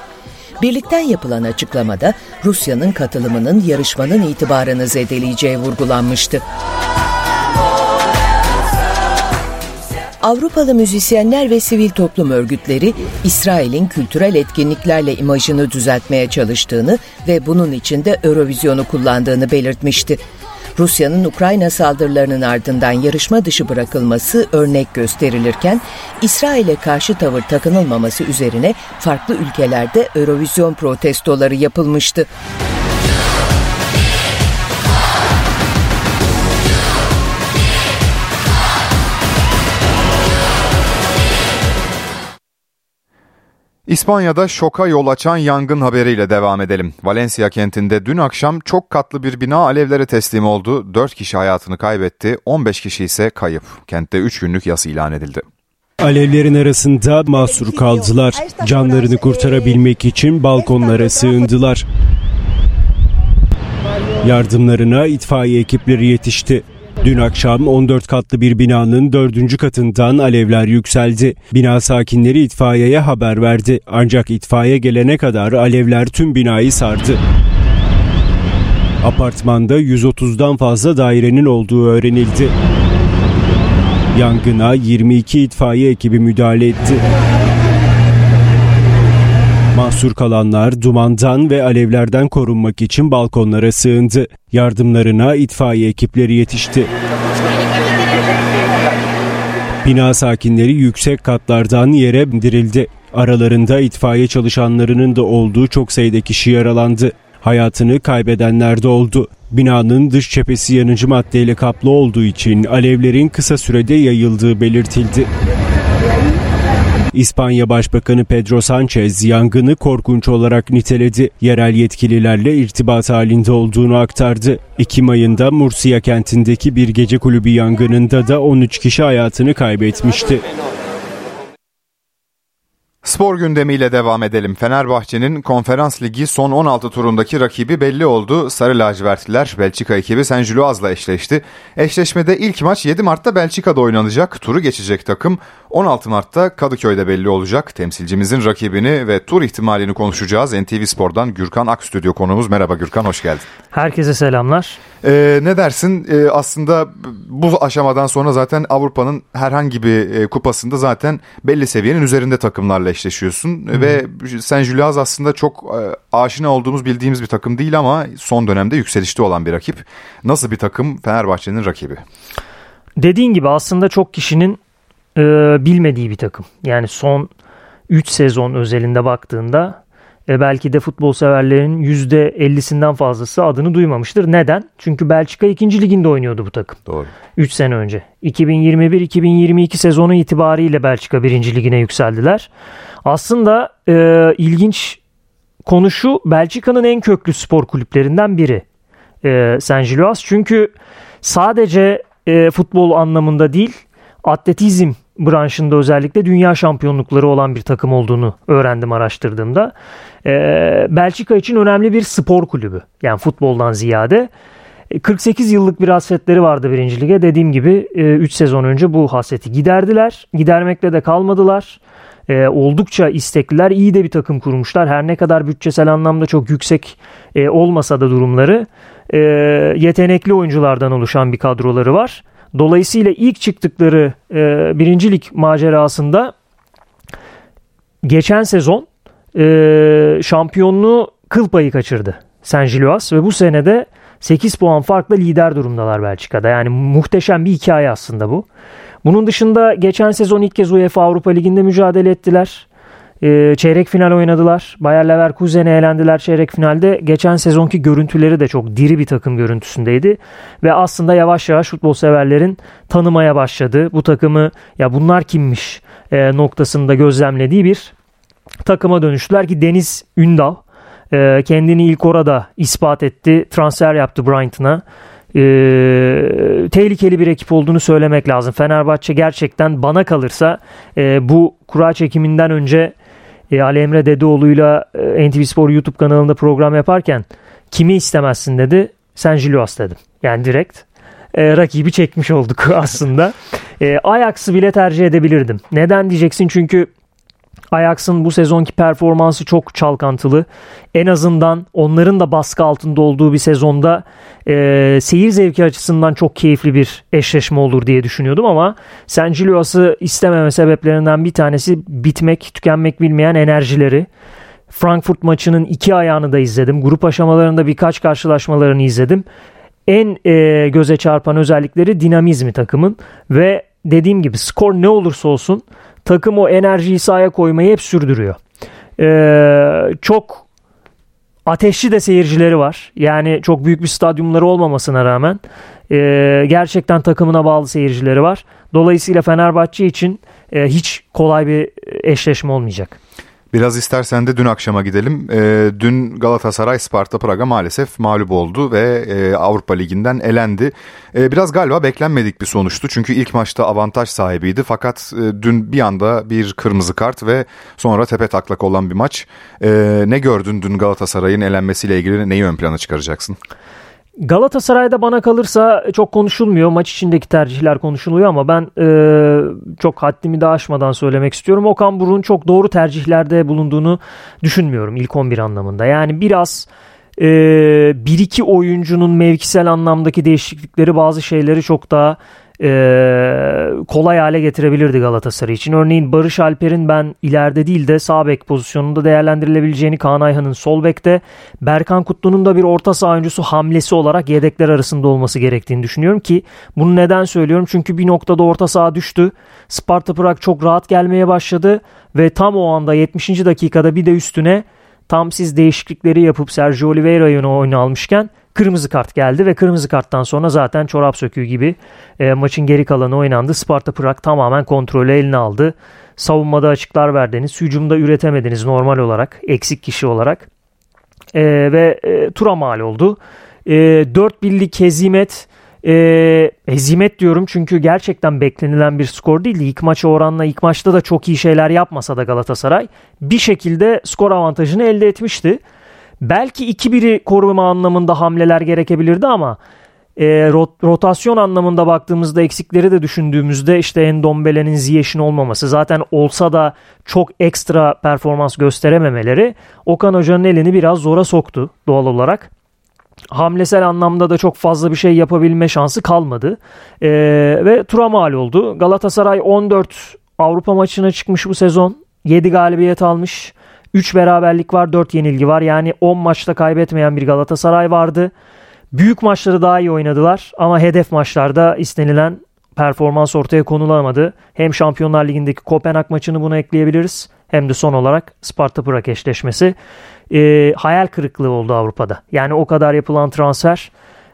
Birlikten yapılan açıklamada Rusya'nın katılımının yarışmanın itibarını zedeleyeceği vurgulanmıştı. Avrupalı müzisyenler ve sivil toplum örgütleri İsrail'in kültürel etkinliklerle imajını düzeltmeye çalıştığını ve bunun için de Eurovizyonu kullandığını belirtmişti. Rusya'nın Ukrayna saldırılarının ardından yarışma dışı bırakılması örnek gösterilirken İsrail'e karşı tavır takınılmaması üzerine farklı ülkelerde Eurovizyon protestoları yapılmıştı. İspanya'da şoka yol açan yangın haberiyle devam edelim. Valencia kentinde dün akşam çok katlı bir bina alevlere teslim oldu. 4 kişi hayatını kaybetti, 15 kişi ise kayıp. Kentte 3 günlük yas ilan edildi. Alevlerin arasında mahsur kaldılar. Canlarını kurtarabilmek için balkonlara sığındılar. Yardımlarına itfaiye ekipleri yetişti. Dün akşam 14 katlı bir binanın 4. katından alevler yükseldi. Bina sakinleri itfaiyeye haber verdi. Ancak itfaiye gelene kadar alevler tüm binayı sardı. Apartmanda 130'dan fazla dairenin olduğu öğrenildi. Yangına 22 itfaiye ekibi müdahale etti. Mahsur kalanlar dumandan ve alevlerden korunmak için balkonlara sığındı. Yardımlarına itfaiye ekipleri yetişti. Bina sakinleri yüksek katlardan yere indirildi. Aralarında itfaiye çalışanlarının da olduğu çok sayıda kişi yaralandı. Hayatını kaybedenler de oldu. Binanın dış cephesi yanıcı maddeyle kaplı olduğu için alevlerin kısa sürede yayıldığı belirtildi. İspanya Başbakanı Pedro Sanchez yangını korkunç olarak niteledi. Yerel yetkililerle irtibat halinde olduğunu aktardı. Ekim ayında Murcia kentindeki bir gece kulübü yangınında da 13 kişi hayatını kaybetmişti. Spor gündemiyle devam edelim. Fenerbahçe'nin Konferans Ligi son 16 turundaki rakibi belli oldu. Sarı lacivertliler Belçika ekibi Saint Gilloise'la eşleşti. Eşleşmede ilk maç 7 Mart'ta Belçika'da oynanacak. Turu geçecek takım 16 Mart'ta Kadıköy'de belli olacak. Temsilcimizin rakibini ve tur ihtimalini konuşacağız. NTV Spor'dan Gürkan Akstüdyo konuğumuz. Merhaba Gürkan hoş geldin. Herkese selamlar. Ee, ne dersin? Ee, aslında bu aşamadan sonra zaten Avrupa'nın herhangi bir e, kupasında zaten belli seviyenin üzerinde takımlarla eşleşiyorsun. Hı. Ve Saint Gilloise aslında çok e, aşina olduğumuz bildiğimiz bir takım değil ama son dönemde yükselişte olan bir rakip. Nasıl bir takım Fenerbahçe'nin rakibi? Dediğin gibi aslında çok kişinin e, bilmediği bir takım. Yani son 3 sezon özelinde baktığında e, belki de futbol severlerin %50'sinden fazlası adını duymamıştır. Neden? Çünkü Belçika 2. liginde oynuyordu bu takım. Doğru. 3 sene önce. 2021-2022 sezonu itibariyle Belçika 1. ligine yükseldiler. Aslında e, ilginç konu şu Belçika'nın en köklü spor kulüplerinden biri. E, Saint Gilloise. Çünkü sadece e, futbol anlamında değil atletizm branşında özellikle dünya şampiyonlukları olan bir takım olduğunu öğrendim araştırdığımda. Ee, Belçika için önemli bir spor kulübü. Yani futboldan ziyade. 48 yıllık bir hasretleri vardı birinci lige. Dediğim gibi 3 sezon önce bu hasreti giderdiler. Gidermekle de kalmadılar. Ee, oldukça istekliler. iyi de bir takım kurmuşlar. Her ne kadar bütçesel anlamda çok yüksek e, olmasa da durumları. E, yetenekli oyunculardan oluşan bir kadroları var. Dolayısıyla ilk çıktıkları e, birincilik macerasında geçen sezon e, şampiyonluğu kıl payı kaçırdı Saint Gilloise ve bu senede 8 puan farklı lider durumdalar Belçika'da. Yani muhteşem bir hikaye aslında bu. Bunun dışında geçen sezon ilk kez UEFA Avrupa Ligi'nde mücadele ettiler. E, çeyrek final oynadılar. Bayer Leverkusen'e elendiler çeyrek finalde. Geçen sezonki görüntüleri de çok diri bir takım görüntüsündeydi. Ve aslında yavaş yavaş futbol severlerin tanımaya başladı. Bu takımı ya bunlar kimmiş e, noktasında gözlemlediği bir takıma dönüştüler ki Deniz Ündal e, kendini ilk orada ispat etti. Transfer yaptı Brighton'a. E, tehlikeli bir ekip olduğunu söylemek lazım. Fenerbahçe gerçekten bana kalırsa e, bu kura çekiminden önce e, Ali Emre Dedeoğlu'yla e, NTV Spor YouTube kanalında program yaparken kimi istemezsin dedi. Sen Jiluas dedim. Yani direkt e, rakibi çekmiş olduk aslında. E, Ajax'ı bile tercih edebilirdim. Neden diyeceksin? Çünkü Ajax'ın bu sezonki performansı çok çalkantılı. En azından onların da baskı altında olduğu bir sezonda e, seyir zevki açısından çok keyifli bir eşleşme olur diye düşünüyordum ama San Gilioas'ı istememe sebeplerinden bir tanesi bitmek, tükenmek bilmeyen enerjileri. Frankfurt maçının iki ayağını da izledim. Grup aşamalarında birkaç karşılaşmalarını izledim. En e, göze çarpan özellikleri dinamizmi takımın ve dediğim gibi skor ne olursa olsun takım o enerjiyi sahaya koymayı hep sürdürüyor. Ee, çok ateşli de seyircileri var. Yani çok büyük bir stadyumları olmamasına rağmen e, gerçekten takımına bağlı seyircileri var. Dolayısıyla Fenerbahçe için e, hiç kolay bir eşleşme olmayacak. Biraz istersen de dün akşama gidelim. E, dün Galatasaray Sparta Praga maalesef mağlup oldu ve e, Avrupa Ligi'nden elendi. E, biraz galiba beklenmedik bir sonuçtu. Çünkü ilk maçta avantaj sahibiydi. Fakat e, dün bir anda bir kırmızı kart ve sonra tepe taklak olan bir maç. E, ne gördün dün Galatasaray'ın elenmesiyle ilgili neyi ön plana çıkaracaksın? Galatasaray'da bana kalırsa çok konuşulmuyor. Maç içindeki tercihler konuşuluyor ama ben e, çok haddimi de aşmadan söylemek istiyorum. Okan Buruk'un çok doğru tercihlerde bulunduğunu düşünmüyorum ilk 11 anlamında. Yani biraz e, bir iki oyuncunun mevkisel anlamdaki değişiklikleri bazı şeyleri çok daha e, kolay hale getirebilirdi Galatasaray için. Örneğin Barış Alper'in ben ileride değil de sağ bek pozisyonunda değerlendirilebileceğini Kaan Ayhan'ın sol bekte Berkan Kutlu'nun da bir orta saha oyuncusu hamlesi olarak yedekler arasında olması gerektiğini düşünüyorum ki bunu neden söylüyorum? Çünkü bir noktada orta saha düştü. Sparta Prag çok rahat gelmeye başladı ve tam o anda 70. dakikada bir de üstüne tam siz değişiklikleri yapıp Sergio Oliveira'yı oyuna almışken kırmızı kart geldi ve kırmızı karttan sonra zaten çorap söküğü gibi e, maçın geri kalanı oynandı. Sparta Prag tamamen kontrolü eline aldı. Savunmada açıklar verdiniz. Hücumda üretemediniz normal olarak. Eksik kişi olarak. E, ve e, tura mal oldu. E, 4 birlik hezimet e, hezimet diyorum çünkü gerçekten beklenilen bir skor değildi. İlk maça oranla ilk maçta da çok iyi şeyler yapmasa da Galatasaray bir şekilde skor avantajını elde etmişti. Belki 2-1'i koruma anlamında hamleler gerekebilirdi ama e, rot, rotasyon anlamında baktığımızda eksikleri de düşündüğümüzde işte Endombele'nin Ziyech'in olmaması zaten olsa da çok ekstra performans gösterememeleri Okan Hoca'nın elini biraz zora soktu doğal olarak. Hamlesel anlamda da çok fazla bir şey yapabilme şansı kalmadı. E, ve tura mal oldu. Galatasaray 14 Avrupa maçına çıkmış bu sezon. 7 galibiyet almış. 3 beraberlik var, 4 yenilgi var. Yani 10 maçta kaybetmeyen bir Galatasaray vardı. Büyük maçları daha iyi oynadılar ama hedef maçlarda istenilen performans ortaya konulamadı. Hem Şampiyonlar Ligi'ndeki Kopenhag maçını buna ekleyebiliriz hem de son olarak Sparta Prag eşleşmesi. E, hayal kırıklığı oldu Avrupa'da. Yani o kadar yapılan transfer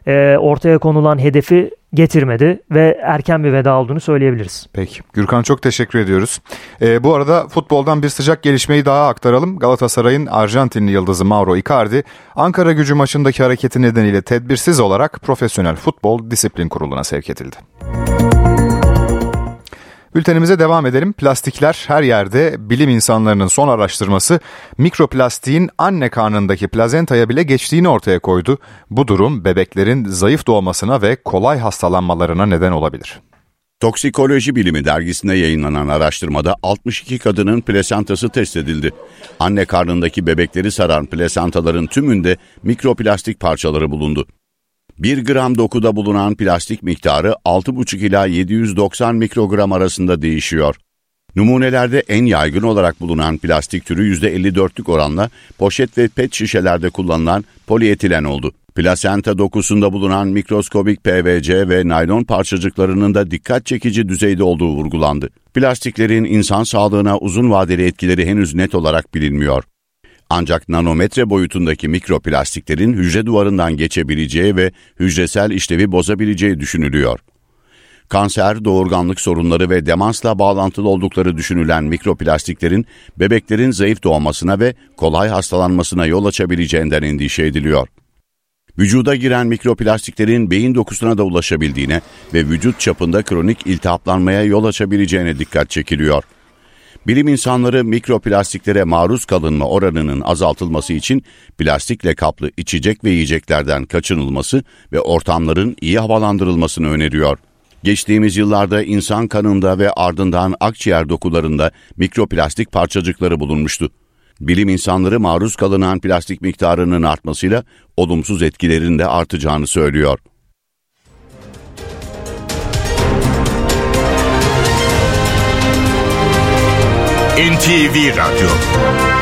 e, ortaya konulan hedefi getirmedi ve erken bir veda olduğunu söyleyebiliriz. Peki. Gürkan çok teşekkür ediyoruz. E, bu arada futboldan bir sıcak gelişmeyi daha aktaralım. Galatasaray'ın Arjantinli yıldızı Mauro Icardi, Ankara gücü maçındaki hareketi nedeniyle tedbirsiz olarak Profesyonel Futbol Disiplin Kurulu'na sevk edildi. Bültenimize devam edelim. Plastikler her yerde bilim insanlarının son araştırması mikroplastiğin anne karnındaki plazentaya bile geçtiğini ortaya koydu. Bu durum bebeklerin zayıf doğmasına ve kolay hastalanmalarına neden olabilir. Toksikoloji Bilimi dergisinde yayınlanan araştırmada 62 kadının plasentası test edildi. Anne karnındaki bebekleri saran plasantaların tümünde mikroplastik parçaları bulundu. 1 gram dokuda bulunan plastik miktarı 6,5 ila 790 mikrogram arasında değişiyor. Numunelerde en yaygın olarak bulunan plastik türü %54'lük oranla poşet ve pet şişelerde kullanılan polietilen oldu. Plasenta dokusunda bulunan mikroskobik PVC ve naylon parçacıklarının da dikkat çekici düzeyde olduğu vurgulandı. Plastiklerin insan sağlığına uzun vadeli etkileri henüz net olarak bilinmiyor. Ancak nanometre boyutundaki mikroplastiklerin hücre duvarından geçebileceği ve hücresel işlevi bozabileceği düşünülüyor. Kanser, doğurganlık sorunları ve demansla bağlantılı oldukları düşünülen mikroplastiklerin bebeklerin zayıf doğmasına ve kolay hastalanmasına yol açabileceğinden endişe ediliyor. Vücuda giren mikroplastiklerin beyin dokusuna da ulaşabildiğine ve vücut çapında kronik iltihaplanmaya yol açabileceğine dikkat çekiliyor. Bilim insanları mikroplastiklere maruz kalınma oranının azaltılması için plastikle kaplı içecek ve yiyeceklerden kaçınılması ve ortamların iyi havalandırılmasını öneriyor. Geçtiğimiz yıllarda insan kanında ve ardından akciğer dokularında mikroplastik parçacıkları bulunmuştu. Bilim insanları maruz kalınan plastik miktarının artmasıyla olumsuz etkilerin de artacağını söylüyor. NTV Radyo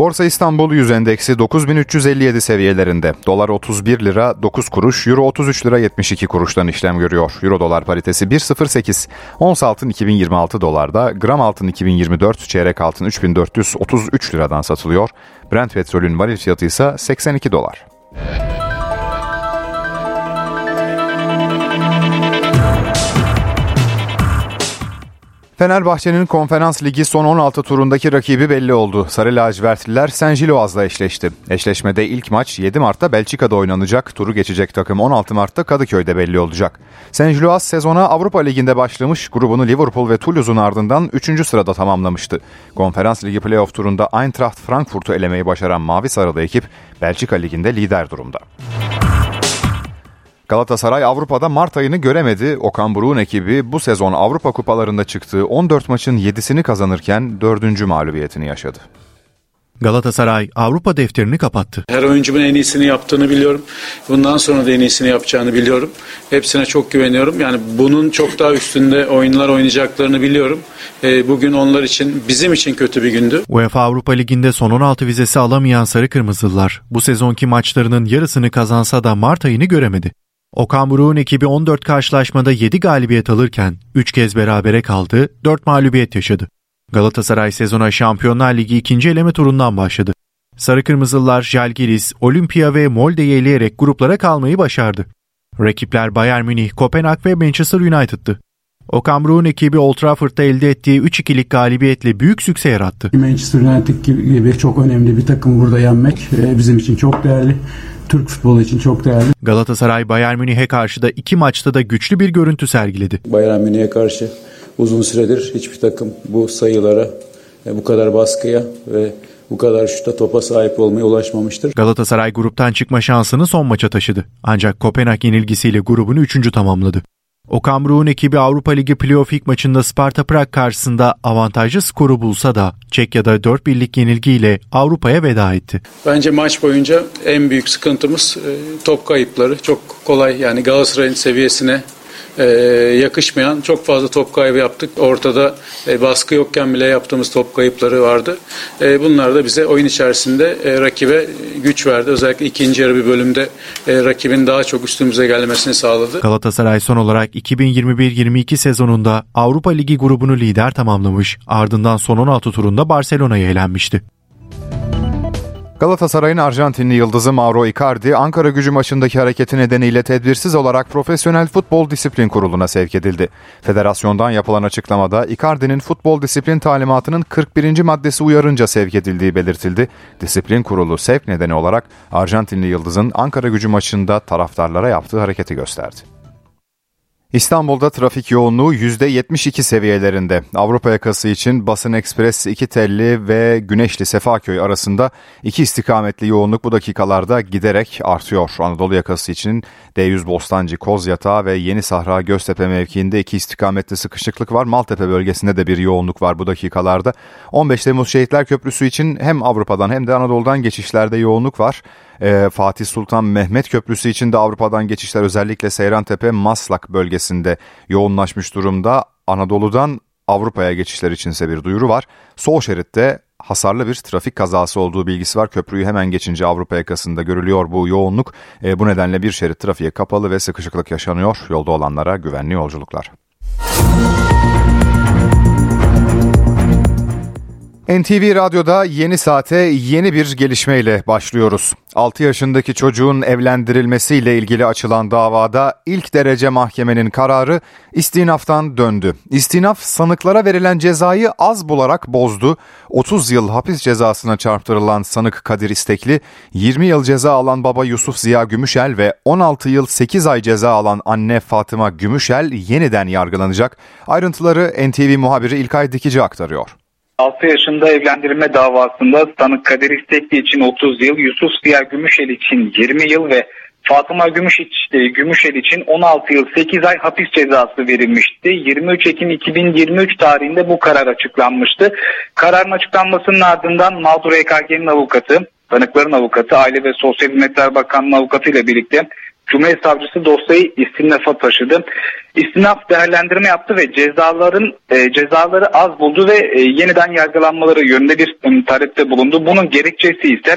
Borsa İstanbul Yüz Endeksi 9357 seviyelerinde. Dolar 31 lira 9 kuruş, Euro 33 lira 72 kuruştan işlem görüyor. Euro dolar paritesi 1.08. Ons altın 2026 dolarda, gram altın 2024, çeyrek altın 3433 liradan satılıyor. Brent petrolün varil fiyatı ise 82 dolar. Fenerbahçe'nin Konferans Ligi son 16 turundaki rakibi belli oldu. Sarı lacivertliler Saint Gillois'la eşleşti. Eşleşmede ilk maç 7 Mart'ta Belçika'da oynanacak. Turu geçecek takım 16 Mart'ta Kadıköy'de belli olacak. Saint Gillois sezona Avrupa Ligi'nde başlamış. Grubunu Liverpool ve Toulouse'un ardından 3. sırada tamamlamıştı. Konferans Ligi playoff turunda Eintracht Frankfurt'u elemeyi başaran Mavi Sarılı ekip Belçika Ligi'nde lider durumda. Galatasaray Avrupa'da Mart ayını göremedi. Okan Buruk'un ekibi bu sezon Avrupa kupalarında çıktığı 14 maçın 7'sini kazanırken 4. mağlubiyetini yaşadı. Galatasaray Avrupa defterini kapattı. Her oyuncumun en iyisini yaptığını biliyorum. Bundan sonra da en iyisini yapacağını biliyorum. Hepsine çok güveniyorum. Yani bunun çok daha üstünde oyunlar oynayacaklarını biliyorum. E, bugün onlar için, bizim için kötü bir gündü. UEFA Avrupa Ligi'nde son 16 vizesi alamayan Sarı Kırmızılılar bu sezonki maçlarının yarısını kazansa da Mart ayını göremedi. Okan Buruk'un ekibi 14 karşılaşmada 7 galibiyet alırken 3 kez berabere kaldı, 4 mağlubiyet yaşadı. Galatasaray sezona Şampiyonlar Ligi ikinci eleme turundan başladı. Sarı Kırmızılılar Jalgiris, Olimpia ve Molde'yi eleyerek gruplara kalmayı başardı. Rakipler Bayern Münih, Kopenhag ve Manchester United'tı. Okan Buruk'un ekibi Old Trafford'da elde ettiği 3-2'lik galibiyetle büyük sükse yarattı. Manchester United gibi çok önemli bir takım burada yenmek e, bizim için çok değerli. Türk futbolu için çok değerli. Galatasaray Bayern Münih'e karşı da iki maçta da güçlü bir görüntü sergiledi. Bayern Münih'e karşı uzun süredir hiçbir takım bu sayılara, e, bu kadar baskıya ve bu kadar şuta topa sahip olmaya ulaşmamıştır. Galatasaray gruptan çıkma şansını son maça taşıdı. Ancak Kopenhag yenilgisiyle grubunu üçüncü tamamladı. Okan Buruk'un ekibi Avrupa Ligi playoff ilk maçında Sparta Prag karşısında avantajlı skoru bulsa da Çekya'da 4 birlik yenilgiyle Avrupa'ya veda etti. Bence maç boyunca en büyük sıkıntımız e, top kayıpları. Çok kolay yani Galatasaray'ın seviyesine e, yakışmayan çok fazla top kaybı yaptık. Ortada e, baskı yokken bile yaptığımız top kayıpları vardı. E, bunlar da bize oyun içerisinde e, rakibe güç verdi. Özellikle ikinci yarı bir bölümde e, rakibin daha çok üstümüze gelmesini sağladı. Galatasaray son olarak 2021-22 sezonunda Avrupa Ligi grubunu lider tamamlamış. Ardından son 16 turunda Barcelona'ya elenmişti. Galatasaray'ın Arjantinli yıldızı Mauro Icardi, Ankara gücü maçındaki hareketi nedeniyle tedbirsiz olarak Profesyonel Futbol Disiplin Kurulu'na sevk edildi. Federasyondan yapılan açıklamada Icardi'nin futbol disiplin talimatının 41. maddesi uyarınca sevk edildiği belirtildi. Disiplin Kurulu sevk nedeni olarak Arjantinli yıldızın Ankara gücü maçında taraftarlara yaptığı hareketi gösterdi. İstanbul'da trafik yoğunluğu %72 seviyelerinde. Avrupa yakası için Basın Ekspres 2 telli ve Güneşli Sefaköy arasında iki istikametli yoğunluk bu dakikalarda giderek artıyor. Anadolu yakası için D100 Bostancı, Kozyatağı ve Yeni Sahra Göztepe mevkiinde iki istikametli sıkışıklık var. Maltepe bölgesinde de bir yoğunluk var bu dakikalarda. 15 Temmuz Şehitler Köprüsü için hem Avrupa'dan hem de Anadolu'dan geçişlerde yoğunluk var. Ee, Fatih Sultan Mehmet Köprüsü için de Avrupa'dan geçişler özellikle Seyrantepe Maslak bölgesinde yoğunlaşmış durumda. Anadolu'dan Avrupa'ya geçişler içinse bir duyuru var. Sol şeritte hasarlı bir trafik kazası olduğu bilgisi var. Köprüyü hemen geçince Avrupa yakasında görülüyor bu yoğunluk. E, bu nedenle bir şerit trafiğe kapalı ve sıkışıklık yaşanıyor. Yolda olanlara güvenli yolculuklar. NTV Radyo'da yeni saate yeni bir gelişmeyle başlıyoruz. 6 yaşındaki çocuğun evlendirilmesiyle ilgili açılan davada ilk derece mahkemenin kararı istinaftan döndü. İstinaf sanıklara verilen cezayı az bularak bozdu. 30 yıl hapis cezasına çarptırılan sanık Kadir İstekli, 20 yıl ceza alan baba Yusuf Ziya Gümüşel ve 16 yıl 8 ay ceza alan anne Fatıma Gümüşel yeniden yargılanacak. Ayrıntıları NTV muhabiri İlkay Dikici aktarıyor. 6 yaşında evlendirme davasında tanık Kadir İstekli için 30 yıl, Yusuf Ziya Gümüşel için 20 yıl ve Fatıma Gümüşel, Gümüşel için 16 yıl 8 ay hapis cezası verilmişti. 23 Ekim 2023 tarihinde bu karar açıklanmıştı. Kararın açıklanmasının ardından mağdur EKG'nin avukatı, tanıkların avukatı, Aile ve Sosyal Hizmetler Bakanlığı avukatı ile birlikte Cumhuriyet Savcısı dosyayı istinafa taşıdı. İstinaf değerlendirme yaptı ve cezaların e, cezaları az buldu ve e, yeniden yargılanmaları yönünde bir e, talepte bulundu. Bunun gerekçesi ise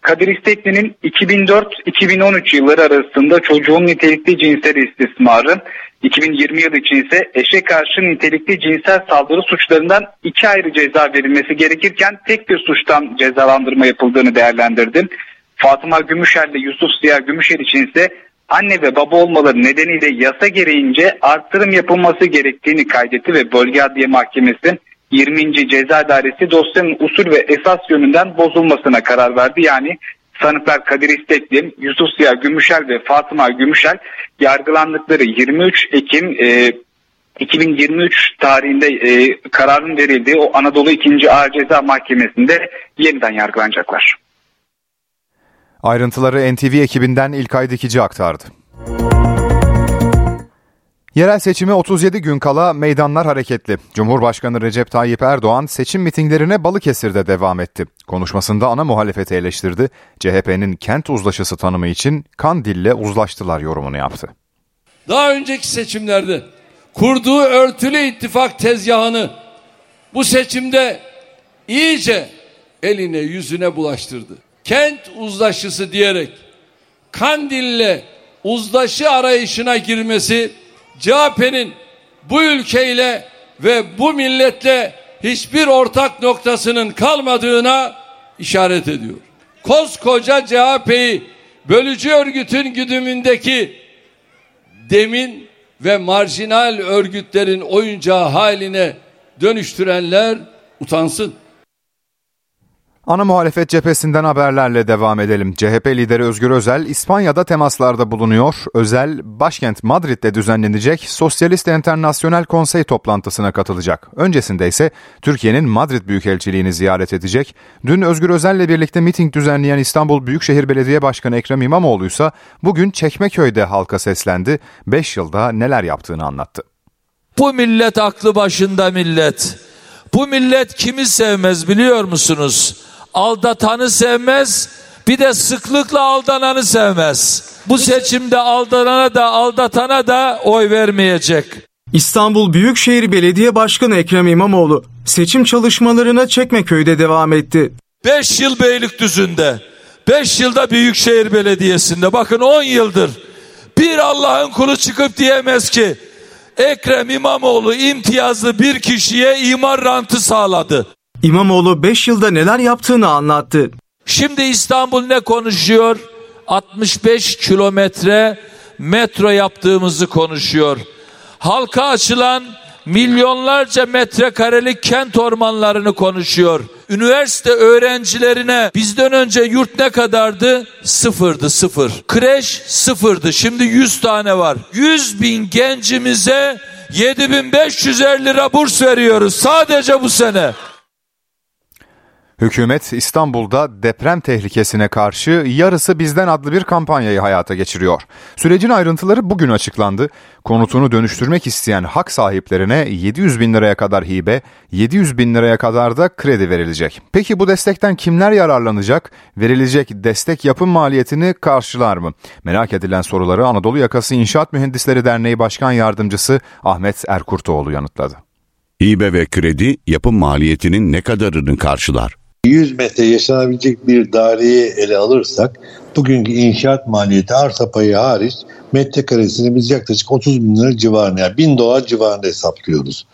Kadir İstekli'nin 2004-2013 yılları arasında çocuğun nitelikli cinsel istismarı, 2020 yılı için ise eşe karşı nitelikli cinsel saldırı suçlarından iki ayrı ceza verilmesi gerekirken tek bir suçtan cezalandırma yapıldığını değerlendirdi. Fatıma Gümüşer ile Yusuf Ziya Gümüşer için ise anne ve baba olmaları nedeniyle yasa gereğince arttırım yapılması gerektiğini kaydetti ve Bölge Adliye Mahkemesi'nin 20. Ceza Dairesi dosyanın usul ve esas yönünden bozulmasına karar verdi. Yani sanıklar Kadir İstekli, Yusuf Ziya Gümüşel ve Fatıma Gümüşel yargılandıkları 23 Ekim e, 2023 tarihinde e, kararın verildiği o Anadolu 2. Ağır Ceza Mahkemesi'nde yeniden yargılanacaklar. Ayrıntıları NTV ekibinden İlkay Dikici aktardı. Yerel seçime 37 gün kala meydanlar hareketli. Cumhurbaşkanı Recep Tayyip Erdoğan seçim mitinglerine Balıkesir'de devam etti. Konuşmasında ana muhalefeti eleştirdi. CHP'nin kent uzlaşısı tanımı için Kandil'le uzlaştılar yorumunu yaptı. Daha önceki seçimlerde kurduğu örtülü ittifak tezgahını bu seçimde iyice eline yüzüne bulaştırdı. Kent uzlaşısı diyerek Kandil'le uzlaşı arayışına girmesi CHP'nin bu ülkeyle ve bu milletle hiçbir ortak noktasının kalmadığına işaret ediyor. Koskoca CHP'yi bölücü örgütün güdümündeki demin ve marjinal örgütlerin oyuncağı haline dönüştürenler utansın. Ana muhalefet cephesinden haberlerle devam edelim. CHP lideri Özgür Özel İspanya'da temaslarda bulunuyor. Özel başkent Madrid'de düzenlenecek Sosyalist Enternasyonel Konsey toplantısına katılacak. Öncesinde ise Türkiye'nin Madrid Büyükelçiliğini ziyaret edecek. Dün Özgür Özel'le birlikte miting düzenleyen İstanbul Büyükşehir Belediye Başkanı Ekrem İmamoğlu ise bugün Çekmeköy'de halka seslendi. 5 yılda neler yaptığını anlattı. Bu millet aklı başında millet. Bu millet kimi sevmez biliyor musunuz? Aldatanı sevmez, bir de sıklıkla aldananı sevmez. Bu seçimde aldanana da aldatana da oy vermeyecek. İstanbul Büyükşehir Belediye Başkanı Ekrem İmamoğlu seçim çalışmalarına Çekmeköy'de devam etti. 5 yıl Beylikdüzü'nde, 5 yılda Büyükşehir Belediyesi'nde bakın 10 yıldır bir Allah'ın kulu çıkıp diyemez ki Ekrem İmamoğlu imtiyazlı bir kişiye imar rantı sağladı. İmamoğlu 5 yılda neler yaptığını anlattı. Şimdi İstanbul ne konuşuyor? 65 kilometre metro yaptığımızı konuşuyor. Halka açılan milyonlarca metrekarelik kent ormanlarını konuşuyor. Üniversite öğrencilerine bizden önce yurt ne kadardı? Sıfırdı sıfır. Kreş sıfırdı. Şimdi 100 tane var. 100 bin gencimize 7550 lira burs veriyoruz sadece bu sene. Hükümet İstanbul'da deprem tehlikesine karşı Yarısı Bizden adlı bir kampanyayı hayata geçiriyor. Sürecin ayrıntıları bugün açıklandı. Konutunu dönüştürmek isteyen hak sahiplerine 700 bin liraya kadar hibe, 700 bin liraya kadar da kredi verilecek. Peki bu destekten kimler yararlanacak? Verilecek destek yapım maliyetini karşılar mı? Merak edilen soruları Anadolu Yakası İnşaat Mühendisleri Derneği Başkan Yardımcısı Ahmet Erkurtoğlu yanıtladı. Hibe ve kredi yapım maliyetinin ne kadarını karşılar? 100 metre yaşanabilecek bir daireyi ele alırsak bugünkü inşaat maliyeti arsa payı hariç metrekaresini biz yaklaşık 30 bin lira civarında yani 1000 dolar civarında hesaplıyoruz.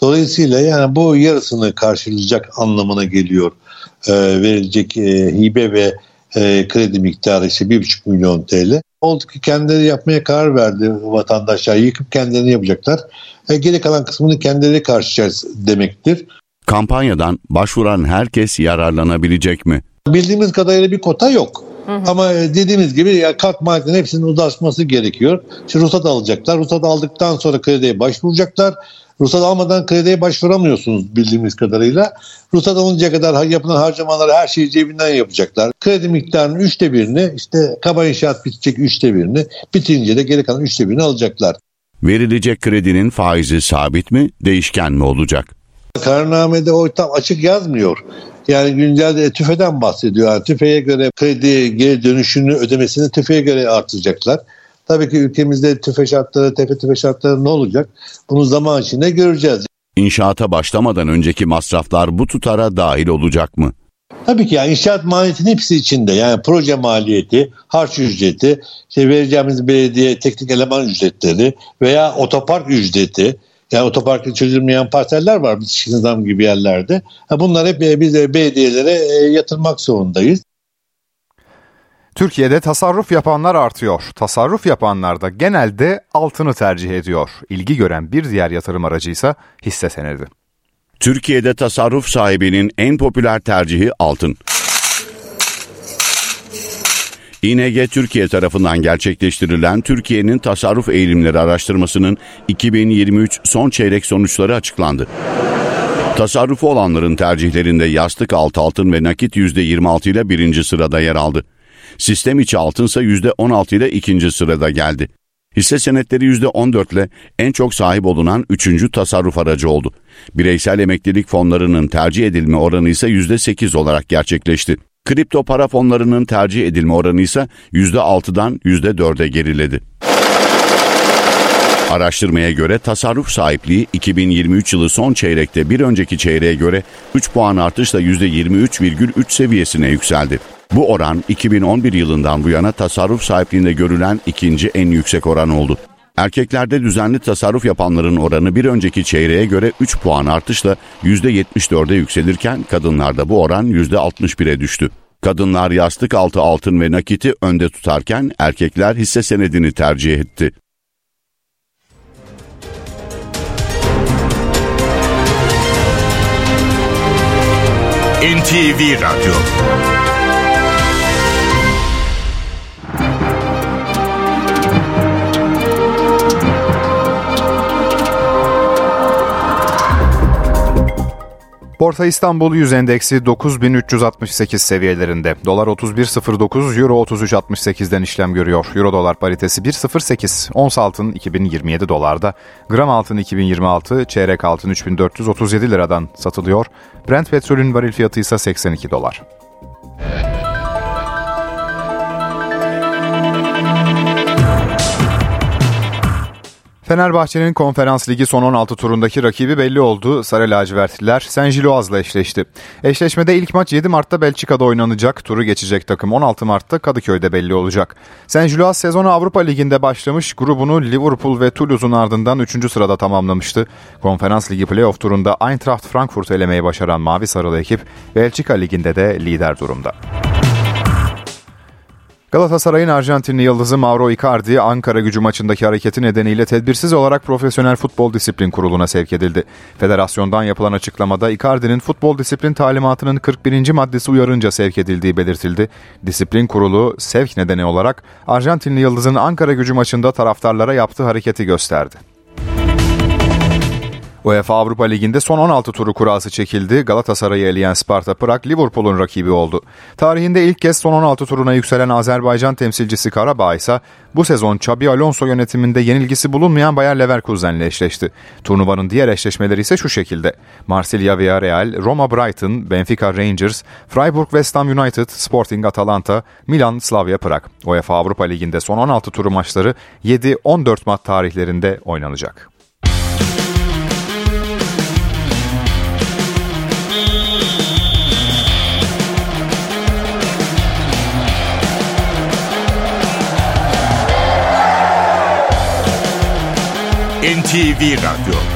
Dolayısıyla yani bu yarısını karşılayacak anlamına geliyor e, verilecek e, hibe ve e, kredi miktarı işte 1,5 milyon TL. Oldu ki kendileri yapmaya karar verdi vatandaşlar. Yıkıp kendilerini yapacaklar. E, geri kalan kısmını kendileri karşılayacağız demektir. Kampanyadan başvuran herkes yararlanabilecek mi? Bildiğimiz kadarıyla bir kota yok. Hı hı. Ama e, dediğimiz gibi ya kalk maliyetinin hepsinin uzlaşması gerekiyor. İşte ruhsat alacaklar. Ruhsat aldıktan sonra krediye başvuracaklar. Ruhsat almadan krediye başvuramıyorsunuz bildiğimiz kadarıyla. Ruhsat alınca kadar yapılan harcamaları her şeyi cebinden yapacaklar. Kredi miktarının üçte birini işte kaba inşaat bitecek üçte birini bitince de geri kalan üçte birini alacaklar. Verilecek kredinin faizi sabit mi değişken mi olacak? Kararnamede o tam açık yazmıyor. Yani güncelde tüfeden bahsediyor. Yani tüfeğe göre kredi geri dönüşünü ödemesini tüfeğe göre artıracaklar. Tabii ki ülkemizde tüfe şartları, tefe tüfe şartları ne olacak? Bunu zaman içinde göreceğiz. İnşaata başlamadan önceki masraflar bu tutara dahil olacak mı? Tabii ki yani inşaat maliyetinin hepsi içinde. Yani proje maliyeti, harç ücreti, işte vereceğimiz belediye teknik eleman ücretleri veya otopark ücreti, yani otoparkta çözülmeyen parseller var bitişik nizam gibi yerlerde. Bunlar hep biz belediyelere yatırmak zorundayız. Türkiye'de tasarruf yapanlar artıyor. Tasarruf yapanlar da genelde altını tercih ediyor. İlgi gören bir diğer yatırım aracı ise hisse senedi. Türkiye'de tasarruf sahibinin en popüler tercihi altın. İNG Türkiye tarafından gerçekleştirilen Türkiye'nin tasarruf eğilimleri araştırmasının 2023 son çeyrek sonuçları açıklandı. Tasarrufu olanların tercihlerinde yastık altı altın ve nakit %26 ile birinci sırada yer aldı. Sistem içi altınsa %16 ile ikinci sırada geldi. Hisse senetleri %14 ile en çok sahip olunan üçüncü tasarruf aracı oldu. Bireysel emeklilik fonlarının tercih edilme oranı ise %8 olarak gerçekleşti. Kripto para fonlarının tercih edilme oranı ise %6'dan %4'e geriledi. Araştırmaya göre tasarruf sahipliği 2023 yılı son çeyrekte bir önceki çeyreğe göre 3 puan artışla %23,3 seviyesine yükseldi. Bu oran 2011 yılından bu yana tasarruf sahipliğinde görülen ikinci en yüksek oran oldu. Erkeklerde düzenli tasarruf yapanların oranı bir önceki çeyreğe göre 3 puan artışla %74'e yükselirken kadınlarda bu oran %61'e düştü. Kadınlar yastık altı altın ve nakiti önde tutarken erkekler hisse senedini tercih etti. NTV Radyo Borsa İstanbul 100 endeksi 9368 seviyelerinde. Dolar 31.09, Euro 33.68'den işlem görüyor. Euro dolar paritesi 1.08. Ons altın 2027 dolarda. Gram altın 2026, çeyrek altın 3437 liradan satılıyor. Brent petrolün varil fiyatı ise 82 dolar. Fenerbahçe'nin konferans ligi son 16 turundaki rakibi belli oldu. Sarı lacivertliler Saint Gilloise'la eşleşti. Eşleşmede ilk maç 7 Mart'ta Belçika'da oynanacak. Turu geçecek takım 16 Mart'ta Kadıköy'de belli olacak. Saint Gilloise sezonu Avrupa Ligi'nde başlamış. Grubunu Liverpool ve Toulouse'un ardından 3. sırada tamamlamıştı. Konferans ligi playoff turunda Eintracht Frankfurt elemeyi başaran Mavi Sarılı ekip Belçika Ligi'nde de lider durumda. Galatasaray'ın Arjantinli yıldızı Mauro Icardi Ankara gücü maçındaki hareketi nedeniyle tedbirsiz olarak Profesyonel Futbol Disiplin Kurulu'na sevk edildi. Federasyondan yapılan açıklamada Icardi'nin futbol disiplin talimatının 41. maddesi uyarınca sevk edildiği belirtildi. Disiplin Kurulu sevk nedeni olarak Arjantinli yıldızın Ankara gücü maçında taraftarlara yaptığı hareketi gösterdi. UEFA Avrupa Ligi'nde son 16 turu kurası çekildi. Galatasaray'ı eleyen Sparta Prag Liverpool'un rakibi oldu. Tarihinde ilk kez son 16 turuna yükselen Azerbaycan temsilcisi Karabağ ise bu sezon Xabi Alonso yönetiminde yenilgisi bulunmayan Bayer Leverkusen'le eşleşti. Turnuvanın diğer eşleşmeleri ise şu şekilde. Marsilya Villarreal, Roma Brighton, Benfica Rangers, Freiburg West Ham United, Sporting Atalanta, Milan Slavia Prag. UEFA Avrupa Ligi'nde son 16 turu maçları 7-14 Mart tarihlerinde oynanacak. NTV Radyo